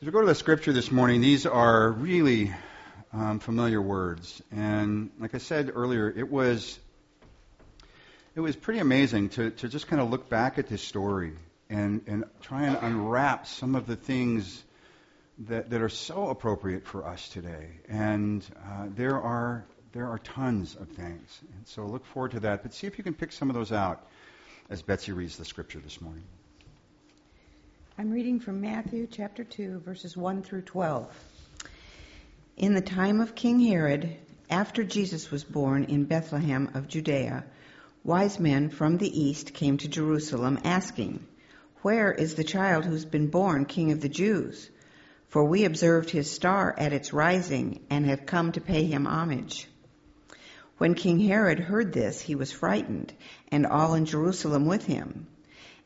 As we go to the scripture this morning, these are really um, familiar words. And like I said earlier, it was it was pretty amazing to, to just kind of look back at this story and, and try and unwrap some of the things that, that are so appropriate for us today. And uh, there are there are tons of things. And so look forward to that. But see if you can pick some of those out as Betsy reads the scripture this morning. I'm reading from Matthew chapter 2, verses 1 through 12. In the time of King Herod, after Jesus was born in Bethlehem of Judea, wise men from the east came to Jerusalem asking, Where is the child who's been born King of the Jews? For we observed his star at its rising and have come to pay him homage. When King Herod heard this, he was frightened, and all in Jerusalem with him.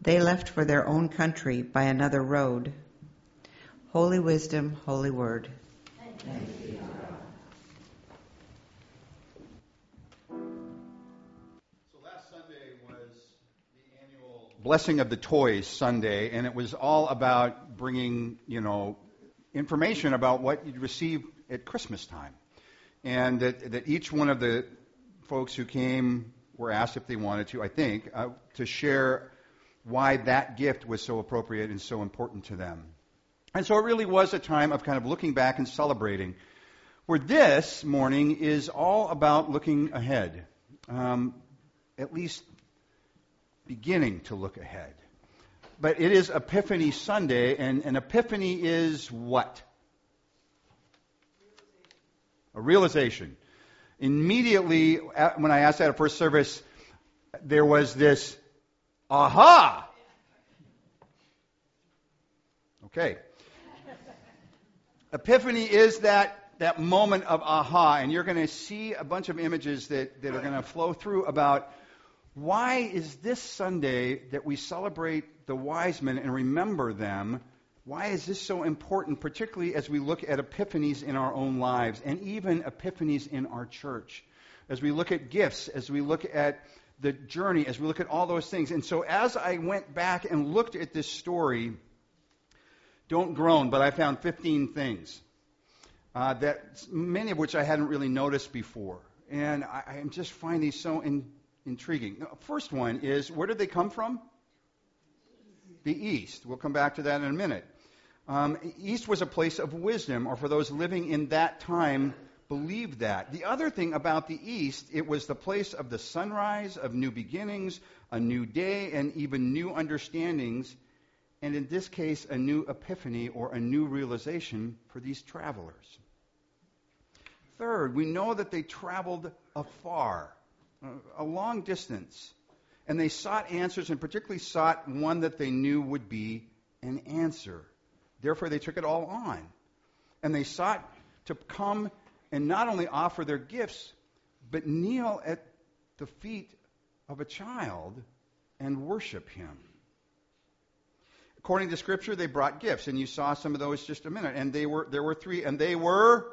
they left for their own country by another road. Holy wisdom, holy word. So last Sunday was the annual Blessing of the Toys Sunday, and it was all about bringing, you know, information about what you'd receive at Christmas time. And that, that each one of the folks who came were asked if they wanted to, I think, uh, to share why that gift was so appropriate and so important to them. And so it really was a time of kind of looking back and celebrating. Where this morning is all about looking ahead, um, at least beginning to look ahead. But it is Epiphany Sunday, and an epiphany is what? A realization immediately when I asked that at first service, there was this aha. Okay. Epiphany is that, that moment of aha, and you're going to see a bunch of images that, that are going to flow through about why is this Sunday that we celebrate the wise men and remember them why is this so important, particularly as we look at epiphanies in our own lives and even epiphanies in our church? As we look at gifts, as we look at the journey, as we look at all those things. And so as I went back and looked at this story, don't groan, but I found 15 things uh, that many of which I hadn't really noticed before. And I, I just find these so in, intriguing. first one is where did they come from? The East. We'll come back to that in a minute. Um, East was a place of wisdom, or for those living in that time, believed that. The other thing about the East, it was the place of the sunrise, of new beginnings, a new day, and even new understandings, and in this case, a new epiphany or a new realization for these travelers. Third, we know that they traveled afar, a long distance, and they sought answers, and particularly sought one that they knew would be an answer. Therefore, they took it all on. And they sought to come and not only offer their gifts, but kneel at the feet of a child and worship him. According to Scripture, they brought gifts, and you saw some of those just a minute. And they were there were three, and they were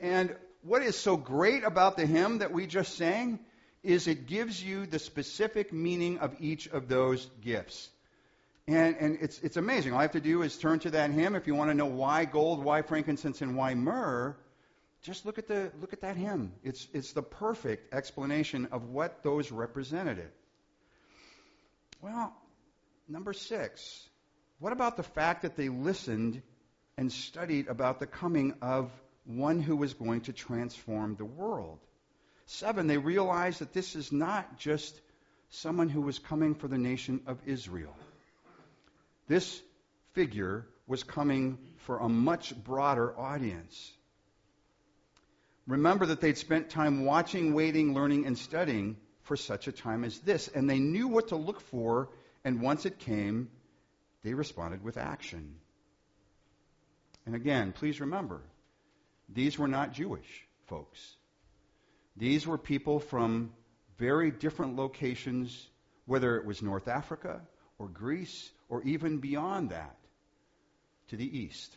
And what is so great about the hymn that we just sang is it gives you the specific meaning of each of those gifts. And, and it's, it's amazing. All I have to do is turn to that hymn. If you want to know why gold, why frankincense, and why myrrh, just look at, the, look at that hymn. It's, it's the perfect explanation of what those represented. Well, number six, what about the fact that they listened and studied about the coming of one who was going to transform the world? Seven, they realized that this is not just someone who was coming for the nation of Israel. This figure was coming for a much broader audience. Remember that they'd spent time watching, waiting, learning, and studying for such a time as this, and they knew what to look for, and once it came, they responded with action. And again, please remember, these were not Jewish folks. These were people from very different locations, whether it was North Africa or Greece or even beyond that to the east.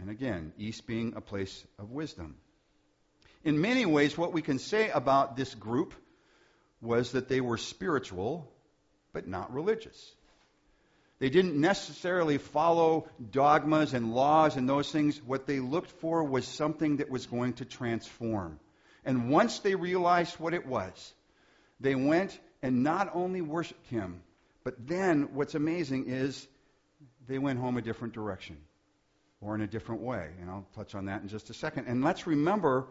And again, east being a place of wisdom. In many ways, what we can say about this group was that they were spiritual, but not religious. They didn't necessarily follow dogmas and laws and those things. What they looked for was something that was going to transform. And once they realized what it was, they went and not only worshiped him, but then what's amazing is they went home a different direction or in a different way. And I'll touch on that in just a second. And let's remember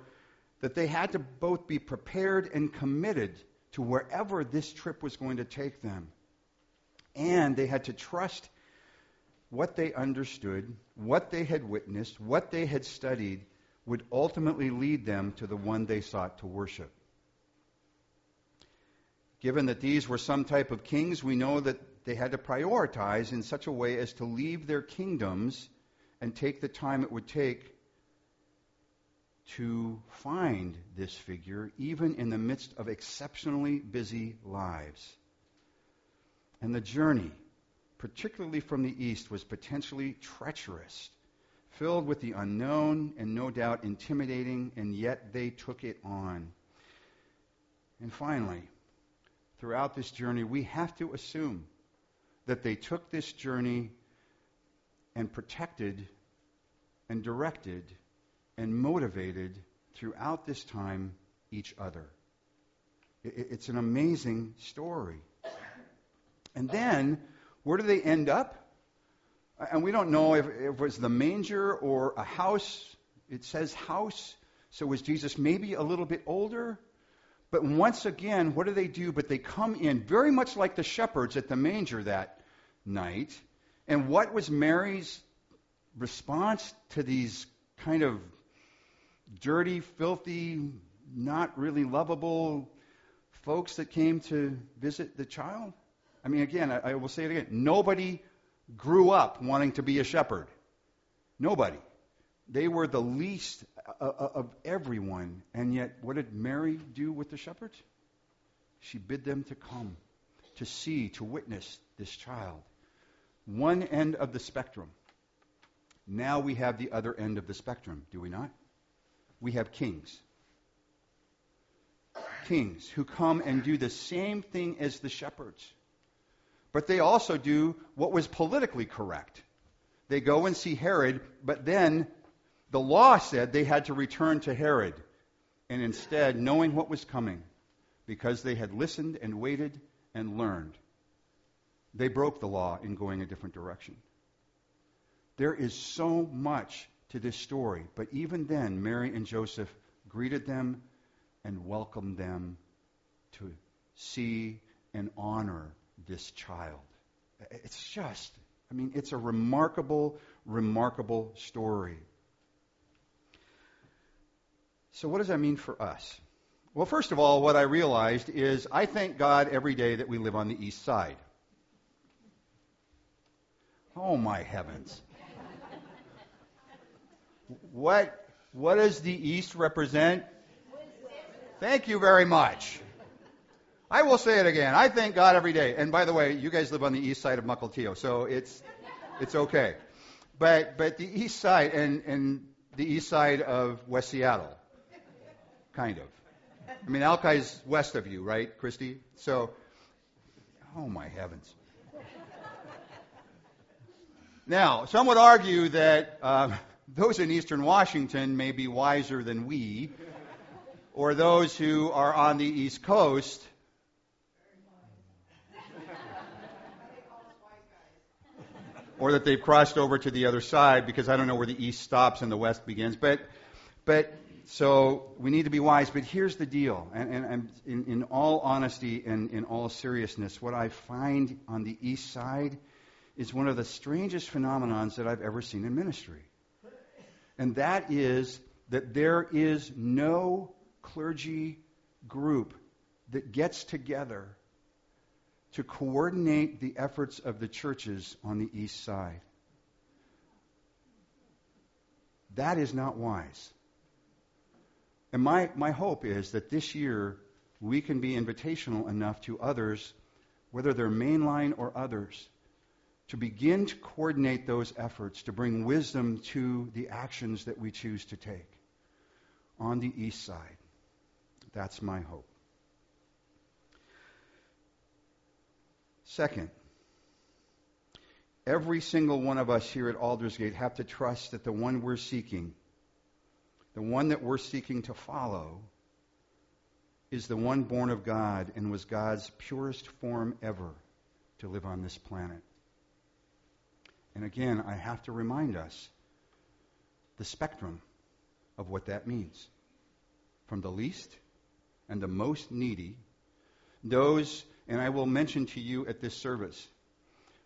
that they had to both be prepared and committed to wherever this trip was going to take them. And they had to trust what they understood, what they had witnessed, what they had studied would ultimately lead them to the one they sought to worship. Given that these were some type of kings, we know that they had to prioritize in such a way as to leave their kingdoms and take the time it would take to find this figure, even in the midst of exceptionally busy lives. And the journey, particularly from the east, was potentially treacherous, filled with the unknown and no doubt intimidating, and yet they took it on. And finally, throughout this journey, we have to assume that they took this journey and protected and directed and motivated throughout this time each other. It's an amazing story. And then, where do they end up? And we don't know if, it was the manger or a house. It says house. So was Jesus maybe a little bit older? But once again, what do they do? But they come in very much like the shepherds at the manger that night. And what was Mary's response to these kind of dirty, filthy, not really lovable folks that came to visit the child? I mean, again, I, I will say it again. Nobody grew up wanting to be a shepherd. Nobody. They were the least Uh, uh, of everyone. And yet, what did Mary do with the shepherds? She bid them to come, to see, to witness this child. One end of the spectrum. Now we have the other end of the spectrum, do we not? We have kings. Kings who come and do the same thing as the shepherds. But they also do what was politically correct. They go and see Herod, but then the law said they had to return to Herod. And instead, knowing what was coming, because they had listened and waited and learned, they broke the law in going a different direction. There is so much to this story, but even then, Mary and Joseph greeted them and welcomed them to see and honor this child. It's just, I mean, it's a remarkable, remarkable story. So, what does that mean for us? Well, first of all, what I realized is I thank God every day that we live on the east side. Oh, my heavens. what, what does the east represent? Thank you very much. I will say it again. I thank God every day. And by the way, you guys live on the east side of Mukilteo, so it's, it's okay. But, but the east side, and, and the east side of West Seattle. Kind of. I mean, Alki's west of you, right, Christy? So, oh my heavens. Now, some would argue that uh, those in eastern Washington may be wiser than we, or those who are on the East Coast. or that they've crossed over to the other side because I don't know where the east stops and the west begins. But, but so we need to be wise. But here's the deal, and, and, and in, in all honesty and in all seriousness, what I find on the east side is one of the strangest phenomenons that I've ever seen in ministry. And that is that there is no clergy group that gets together to coordinate the efforts of the churches on the east side. That is not wise. And my, my hope is that this year we can be invitational enough to others, whether they're mainline or others, to begin to coordinate those efforts to bring wisdom to the actions that we choose to take on the east side. That's my hope. Second, every single one of us here at Aldersgate have to trust that the one we're seeking, the one that we're seeking to follow, is the one born of God and was God's purest form ever to live on this planet. And again, I have to remind us the spectrum of what that means. From the least and the most needy, those, and I will mention to you at this service,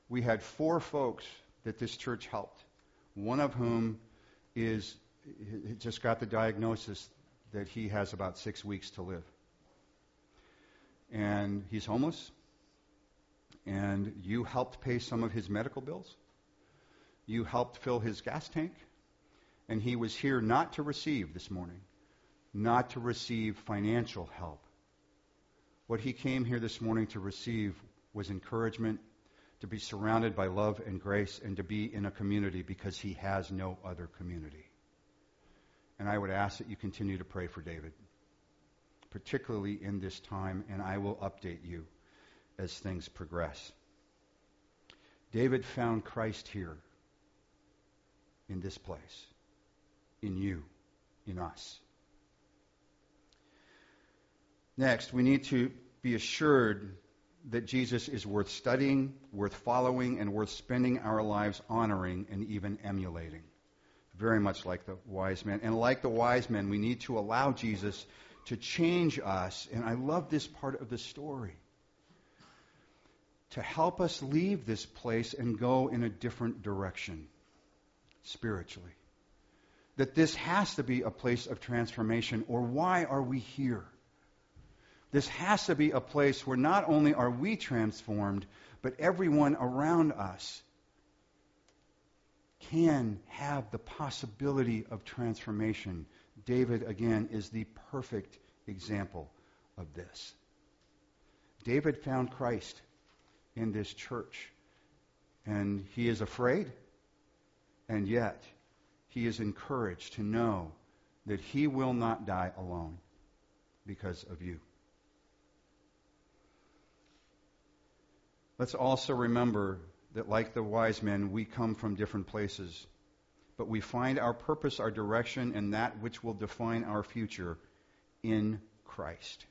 we had four folks that this church helped, one of whom is just got the diagnosis that he has about six weeks to live. And he's homeless, and you helped pay some of his medical bills. You helped fill his gas tank, and he was here not to receive this morning, not to receive financial help. What he came here this morning to receive was encouragement, to be surrounded by love and grace, and to be in a community because he has no other community. And I would ask that you continue to pray for David, particularly in this time, and I will update you as things progress. David found Christ here in this place, in you, in us. Next, we need to be assured that Jesus is worth studying, worth following, and worth spending our lives honoring and even emulating. Very much like the wise men. And like the wise men, we need to allow Jesus to change us. And I love this part of the story. To help us leave this place and go in a different direction spiritually. That this has to be a place of transformation, or why are we here? This has to be a place where not only are we transformed, but everyone around us can have the possibility of transformation. David, again, is the perfect example of this. David found Christ in this church, and he is afraid and yet, he is encouraged to know that he will not die alone because of you. Let's also remember that, like the wise men, we come from different places, but we find our purpose, our direction, and that which will define our future in Christ.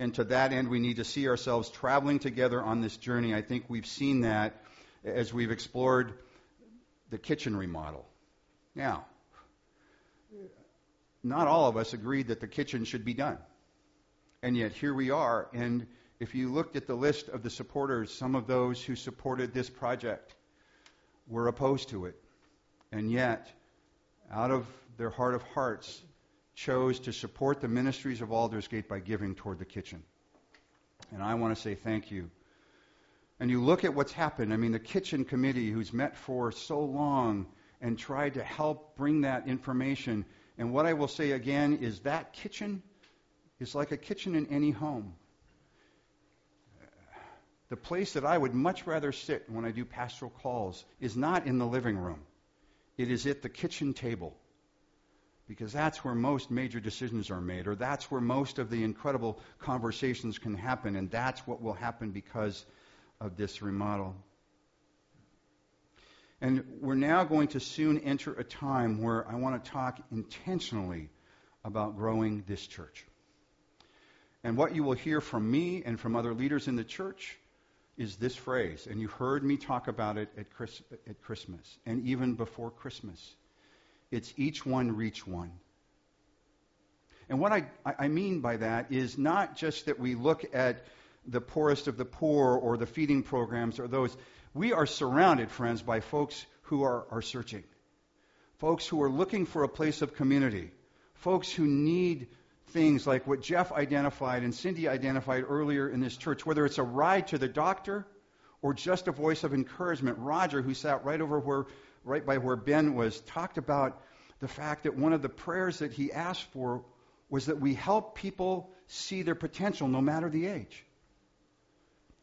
And to that end, we need to see ourselves traveling together on this journey. I think we've seen that as we've explored the kitchen remodel. Now, not all of us agreed that the kitchen should be done. And yet here we are. And if you looked at the list of the supporters, some of those who supported this project were opposed to it. And yet, out of their heart of hearts, chose to support the ministries of Aldersgate by giving toward the kitchen. And I want to say thank you and you look at what's happened. I mean, the kitchen committee, who's met for so long and tried to help bring that information. And what I will say again is that kitchen is like a kitchen in any home. The place that I would much rather sit when I do pastoral calls is not in the living room, it is at the kitchen table because that's where most major decisions are made, or that's where most of the incredible conversations can happen, and that's what will happen because of this remodel. And we're now going to soon enter a time where I want to talk intentionally about growing this church. And what you will hear from me and from other leaders in the church is this phrase, and you heard me talk about it at, Chris, at Christmas and even before Christmas. It's each one reach one. And what I, I mean by that is not just that we look at the poorest of the poor or the feeding programs or those. We are surrounded, friends, by folks who are, are searching, folks who are looking for a place of community, folks who need things like what Jeff identified and Cindy identified earlier in this church, whether it's a ride to the doctor or just a voice of encouragement. Roger, who sat right over where, right by where Ben was, talked about the fact that one of the prayers that he asked for was that we help people see their potential no matter the age.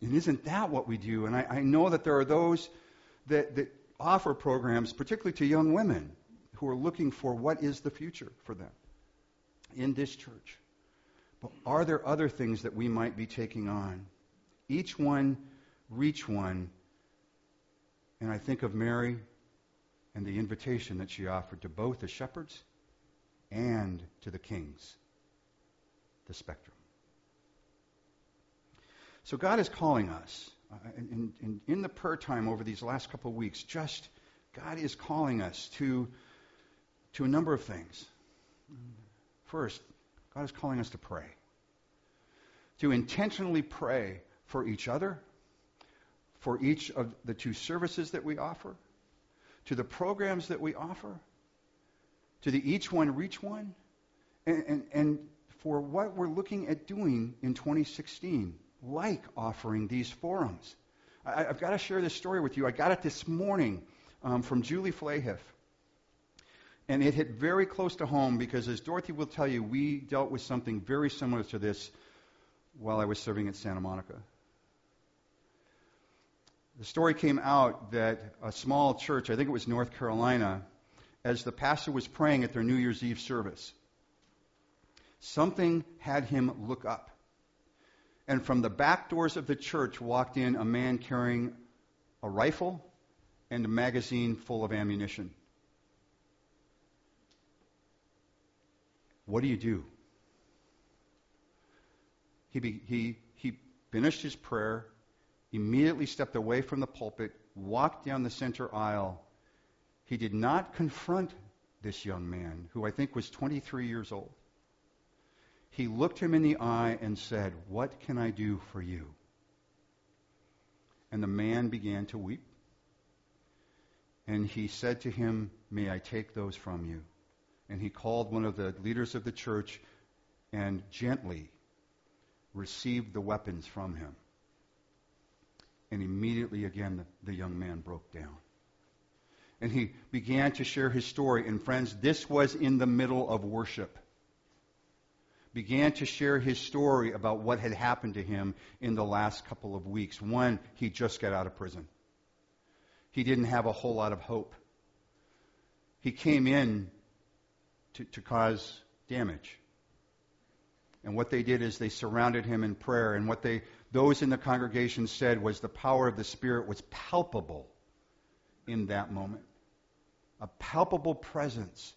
And isn't that what we do? And I, I know that there are those that, that offer programs, particularly to young women, who are looking for what is the future for them in this church. But are there other things that we might be taking on? Each one, reach one. And I think of Mary and the invitation that she offered to both the shepherds and to the kings, the spectrum. So God is calling us. Uh, in, in, in, the prayer time over these last couple of weeks, just God is calling us to, to a number of things. First, God is calling us to pray. To intentionally pray for each other, for each of the two services that we offer, to the programs that we offer, to the each one reach one, and, and, and for what we're looking at doing in 2016, like offering these forums. I, have got to share this story with you. I got it this morning um, from Julie Flahiff. And it hit very close to home because, as Dorothy will tell you, we dealt with something very similar to this while I was serving at Santa Monica. The story came out that a small church, I think it was North Carolina, as the pastor was praying at their New Year's Eve service, something had him look up. And from the back doors of the church walked in a man carrying a rifle and a magazine full of ammunition. What do you do? He, be, he, he finished his prayer, immediately stepped away from the pulpit, walked down the center aisle. He did not confront this young man, who I think was 23 years old. He looked him in the eye and said, What can I do for you? And the man began to weep. And he said to him, May I take those from you? And he called one of the leaders of the church and gently received the weapons from him. And immediately again, the, young man broke down. And he began to share his story. And friends, this was in the middle of worship. Began to share his story about what had happened to him in the last couple of weeks. One, he just got out of prison. He didn't have a whole lot of hope. He came in to, to cause damage. And what they did is they surrounded him in prayer. And what they, those in the congregation said was the power of the Spirit was palpable in that moment. A palpable presence.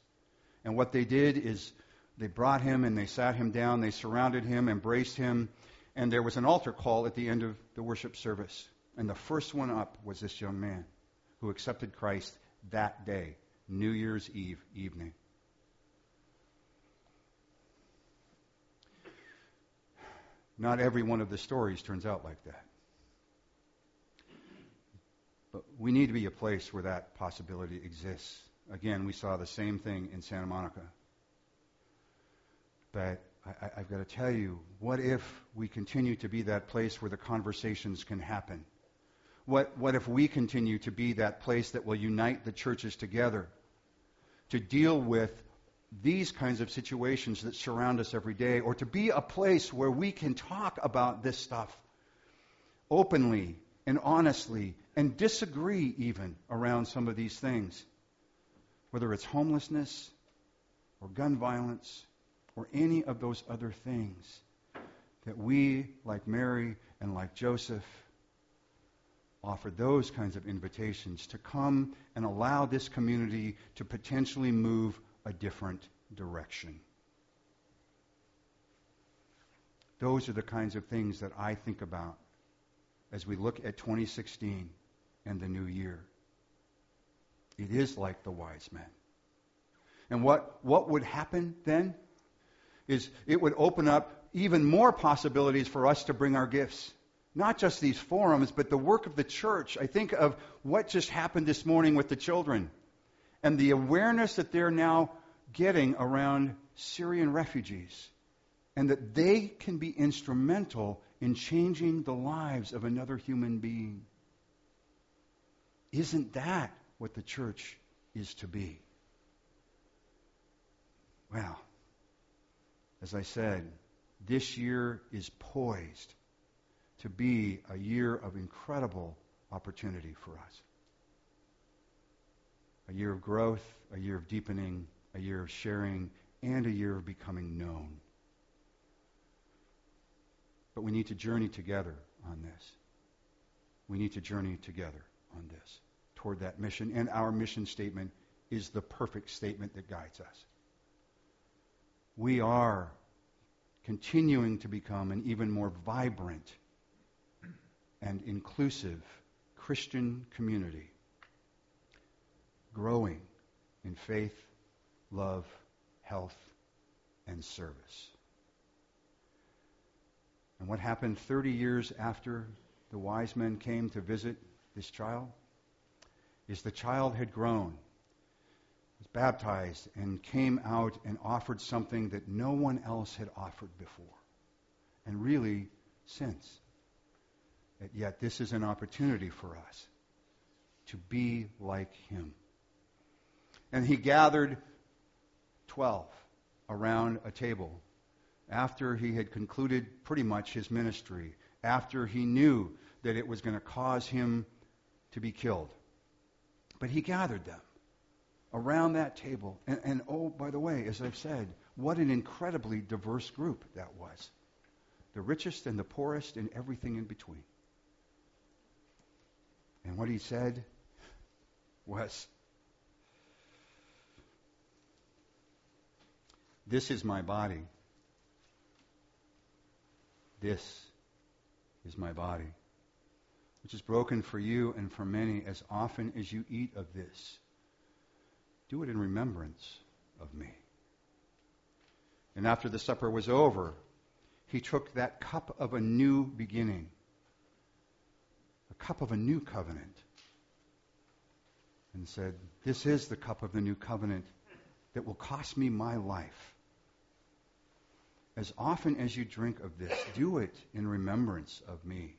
And what they did is they brought him and they sat him down, they surrounded him, embraced him, and there was an altar call at the end of the worship service. And the first one up was this young man who accepted Christ that day, New Year's Eve evening. Not every one of the stories turns out like that. But we need to be a place where that possibility exists. Again, we saw the same thing in Santa Monica. But I, have got to tell you, what if we continue to be that place where the conversations can happen? What, what if we continue to be that place that will unite the churches together to deal with these kinds of situations that surround us every day, or to be a place where we can talk about this stuff openly and honestly and disagree even around some of these things. whether it's homelessness or gun violence or any of those other things, that we, like Mary and like Joseph, offer those kinds of invitations to come and allow this community to potentially move a different direction. Those are the kinds of things that I think about as we look at 2016 and the new year. It is like the wise men. And what, what would happen then is it would open up even more possibilities for us to bring our gifts. Not just these forums, but the work of the church. I think of what just happened this morning with the children and the awareness that they're now getting around Syrian refugees and that they can be instrumental in changing the lives of another human being. Isn't that what the church is to be? Well, as I said, this year is poised to be a year of incredible opportunity for us. A year of growth, a year of deepening, a year of sharing, and a year of becoming known. But we need to journey together on this. We need to journey together on this toward that mission. And our mission statement is the perfect statement that guides us. We are continuing to become an even more vibrant and inclusive Christian community, growing in faith, love, health, and service. And what happened 30 years after the wise men came to visit this child is the child had grown, was baptized, and came out and offered something that no one else had offered before, and really since. Yet, this is an opportunity for us to be like him. And he gathered 12 around a table after he had concluded pretty much his ministry, after he knew that it was going to cause him to be killed. But he gathered them around that table. And, and, oh, by the way, as I've said, what an incredibly diverse group that was the richest and the poorest and everything in between. And what he said was, This is my body this is my body, which is broken for you and for many as often as you eat of this. Do it in remembrance of me. And after the supper was over, he took that cup of a new beginning, a cup of a new covenant, and said, This is the cup of the new covenant that will cost me my life. As often as you drink of this, do it in remembrance of me.